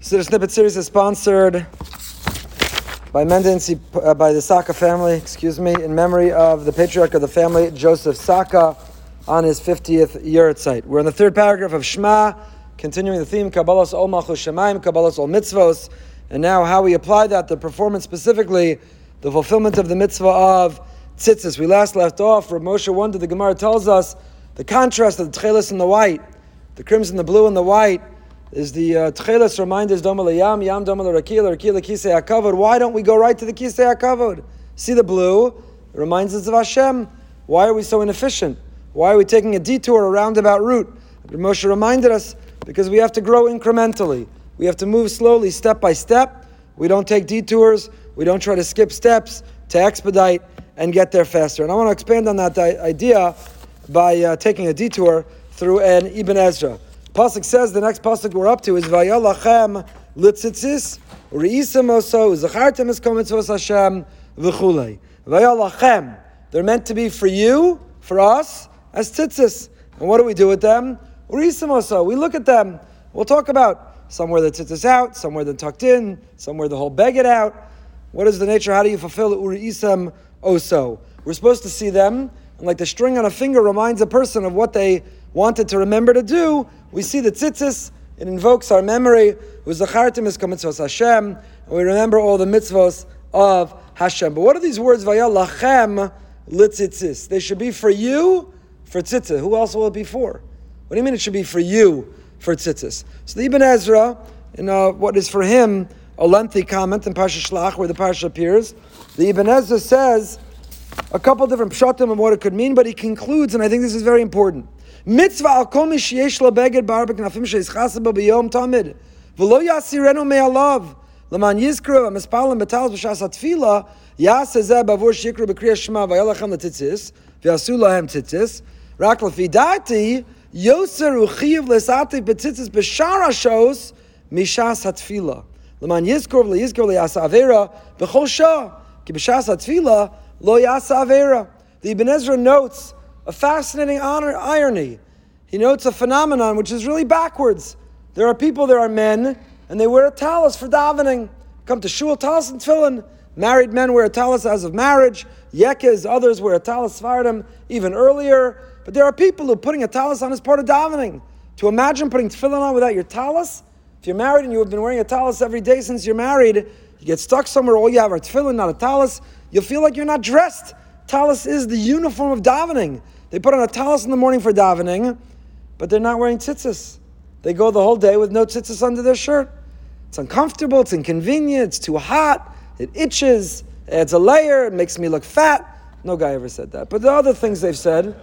Siddur Snippet series is sponsored by Mendency, uh, by the Saka family, excuse me, in memory of the patriarch of the family, Joseph Saka, on his 50th yahrzeit. We're in the third paragraph of Shema, continuing the theme, Kabbalas Ol Malchus Shemaim, Kabbalas Ol Mitzvos, and now how we apply that, the performance specifically, the fulfillment of the mitzvah of tzitzis. We last left off, Rav Moshe wondered, the Gemara tells us, the contrast of the tchelis and the white, the crimson, the blue, and the white, is the uh, Tchelis reminders Doma Yam, Yam Doma Rakil, Rakil Kisei HaKavod. Why don't we go right to the Kisei HaKavod? See the blue? It reminds us of Hashem. Why are we so inefficient? Why are we taking a detour, a roundabout route? Moshe reminded us because we have to grow incrementally. We have to move slowly, step by step. We don't take detours. We don't try to skip steps to expedite and get there faster. And I want to expand on that idea by uh, taking a detour through an Ibn Ezra. Pasuk says the next pasuk we're up to is Vayalachem litzitzis reisam oso zachartem es komitzvos Hashem v'chulei. Vayalachem. They're meant to be for you, for us, as tzitzis. And what do we do with them? Reisam oso. We look at them. We'll talk about somewhere the tzitzis out, somewhere they're tucked in, somewhere the whole beged out. What is the nature? How do you fulfill uriisam oso? We're supposed to see them, and like the string on a finger reminds a person of what they wanted to remember to do, we see the tzitzis, it invokes our memory, Uzachartim is mitzvos Hashem, and we remember all the mitzvos of Hashem. But what are these words, Vaya lachem litzitzis? They should be for you, for tzitzis. Who else will it be for? What do you mean it should be for you, for tzitzis? So the Ibn Ezra, in uh, what is for him a lengthy comment in Parsha Shlach, where the Parsha appears, the Ibn Ezra says a couple different pshatim of what it could mean, but he concludes, and I think this is very important. Mitzvah al kol misheyesh lo beged bar tamid. V'lo yasirenu me'alav. L'man yizkru ha'mispalim b'talas b'shas ha'tfila yaseh zeh b'avur shikru b'kriya shema v'yalachem l'tzitzis v'yasu lahem tzitzis rak l'fi dati yoser uchiv l'sativ b'tzitzis b'shar ha'shos mishas ha'tfila. L'man yizkru v'yizkru l'yasa avera b'chol shah ki b'shas lo yasa avera. The Ibn Ezra notes a fascinating honor, irony. He notes a phenomenon which is really backwards. There are people, there are men, and they wear a talus for davening. Come to shul, talus and tefillin. Married men wear a talus as of marriage. Yekes, others wear a talus svardim even earlier. But there are people who are putting a talus on as part of davening. To imagine putting tefillin on without your talus, if you're married and you have been wearing a talus every day since you're married, you get stuck somewhere, all you have are tefillin, not a talus, you'll feel like you're not dressed. Talus is the uniform of davening. They put on a talis in the morning for davening, but they're not wearing tzitzis. They go the whole day with no tzitzis under their shirt. It's uncomfortable, it's inconvenient, it's too hot, it itches, it adds a layer, it makes me look fat. No guy ever said that. But the other things they've said.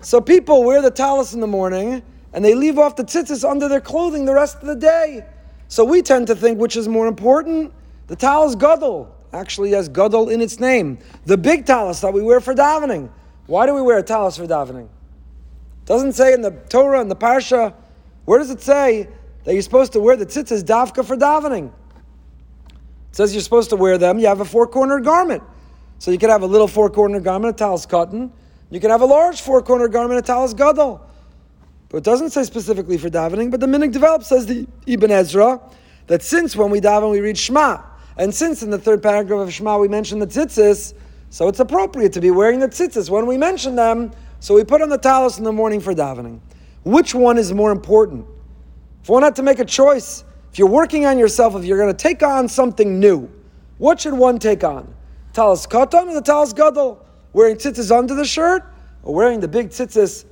So people wear the talis in the morning and they leave off the tzitzis under their clothing the rest of the day. So we tend to think which is more important. The talis gadol actually has gadol in its name. The big talus that we wear for davening. Why do we wear a talus for davening? Doesn't say in the Torah and the Parsha. Where does it say that you're supposed to wear the tzitzis davka for davening? It says you're supposed to wear them. You have a four-cornered garment, so you could have a little four-cornered garment, a talus katan. You can have a large four-cornered garment, a talus gadol. But it doesn't say specifically for davening. But the minhag develops, says the Ibn Ezra, that since when we daven we read Shema, and since in the third paragraph of Shema we mention the tzitzis, so it's appropriate to be wearing the tzitzis when we mention them. So we put on the talus in the morning for davening. Which one is more important? If one had to make a choice, if you're working on yourself, if you're going to take on something new, what should one take on? Talus katan or the talus gadol? Wearing tzitzis under the shirt or wearing the big tzitzis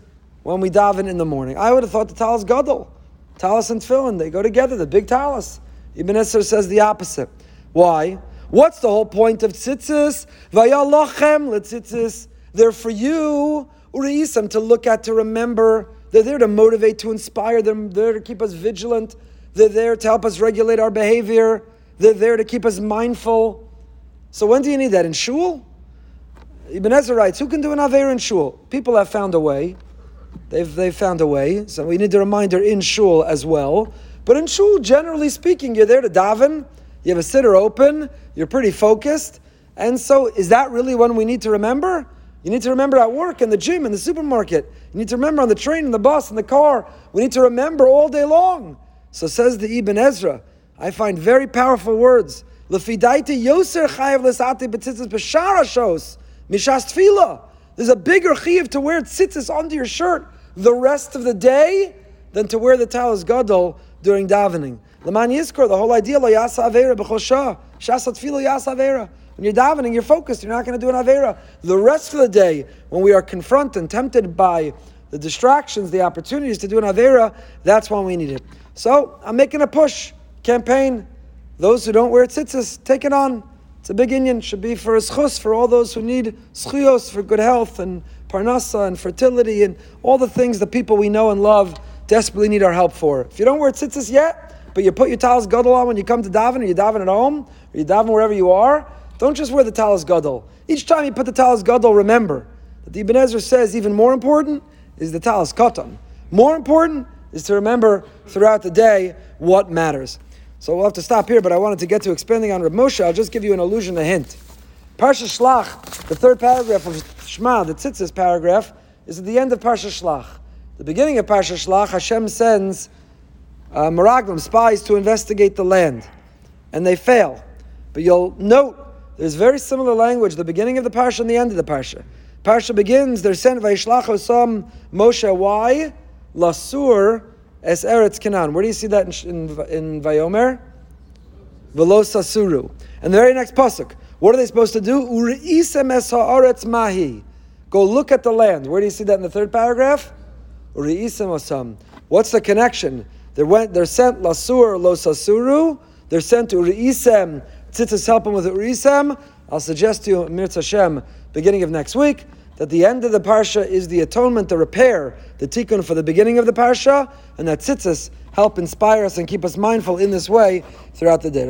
when we daven in the morning? I would have thought the talus gadol. Talus and tefillin, they go together, the big talus. Ibn Ezra says the opposite. Why? What's the whole point of tzitzis? Vayalachem letzitzis. They're for you, uriisam, to look at, to remember. They're there to motivate, to inspire. They're there to keep us vigilant. They're there to help us regulate our behavior. They're there to keep us mindful. So when do you need that? In shul? Ibn Ezra writes, who can do an Aver in shul? People have found a way. They've, they've found a way. So we need a reminder in shul as well. But in shul, generally speaking, you're there to daven. You have a sitter open. You're pretty focused. And so, is that really one we need to remember? You need to remember at work, in the gym, in the supermarket. You need to remember on the train, in the bus, in the car. We need to remember all day long. So says the Ibn Ezra, I find very powerful words. Lefidaiti yoser chayav lesati betzitzis b'shara shos mishas tefillah. There's a bigger chiv to wear tzitzis onto your shirt the rest of the day than to wear the talis gadol during davening. The whole idea, lo yasa avera b'chosha, shasa yasa avera. When you're davening, you're focused. You're not going to do an avera. The rest of the day, when we are confronted and tempted by the distractions, the opportunities to do an avera, that's when we need it. So I'm making a push campaign. Those who don't wear tzitzis, take it on. It's a big inyan. Should be for a schus, for all those who need schios, for good health and parnasa and fertility and all the things the people we know and love desperately need our help for. If you don't wear tzitzis yet, but you put your talis gadol on when you come to daven, or you daven at home, or you daven wherever you are, don't just wear the talis gadol. Each time you put the talis gadol, remember that the Ibn Ezra says even more important is the talis katan. More important is to remember throughout the day what matters. So we'll have to stop here, but I wanted to get to expanding on Reb Moshe. I'll just give you an allusion, a hint. Parsha Shlach, the third paragraph of Shema, the Tzitzis paragraph, is at the end of Parsha Shlach. The beginning of Parsha Shlach, Hashem sends uh, Meraglim, spies, to investigate the land. And they fail. But you'll note there's very similar language, the beginning of the Parsha and the end of the Parsha. Parsha begins, they're sent Vaishlach Osam Moshe, why? Lasur es Eretz Canaan. Where do you see that in, in, in Vayomer? Velosasuru. And the very next pasuk, what are they supposed to do? Uri'isem es ha'aretz mahi. Go look at the land. Where do you see that in the third paragraph? What's the connection? They went, they're sent lasur los asuru. They're sent to Uri'isem. Tzitzis help them with Uri'isem. I'll suggest to you, Mirz Hashem, beginning of next week, that the end of the parsha is the atonement, the repair, the tikkun for the beginning of the parsha, and that tzitzis help inspire us and keep us mindful in this way throughout the day.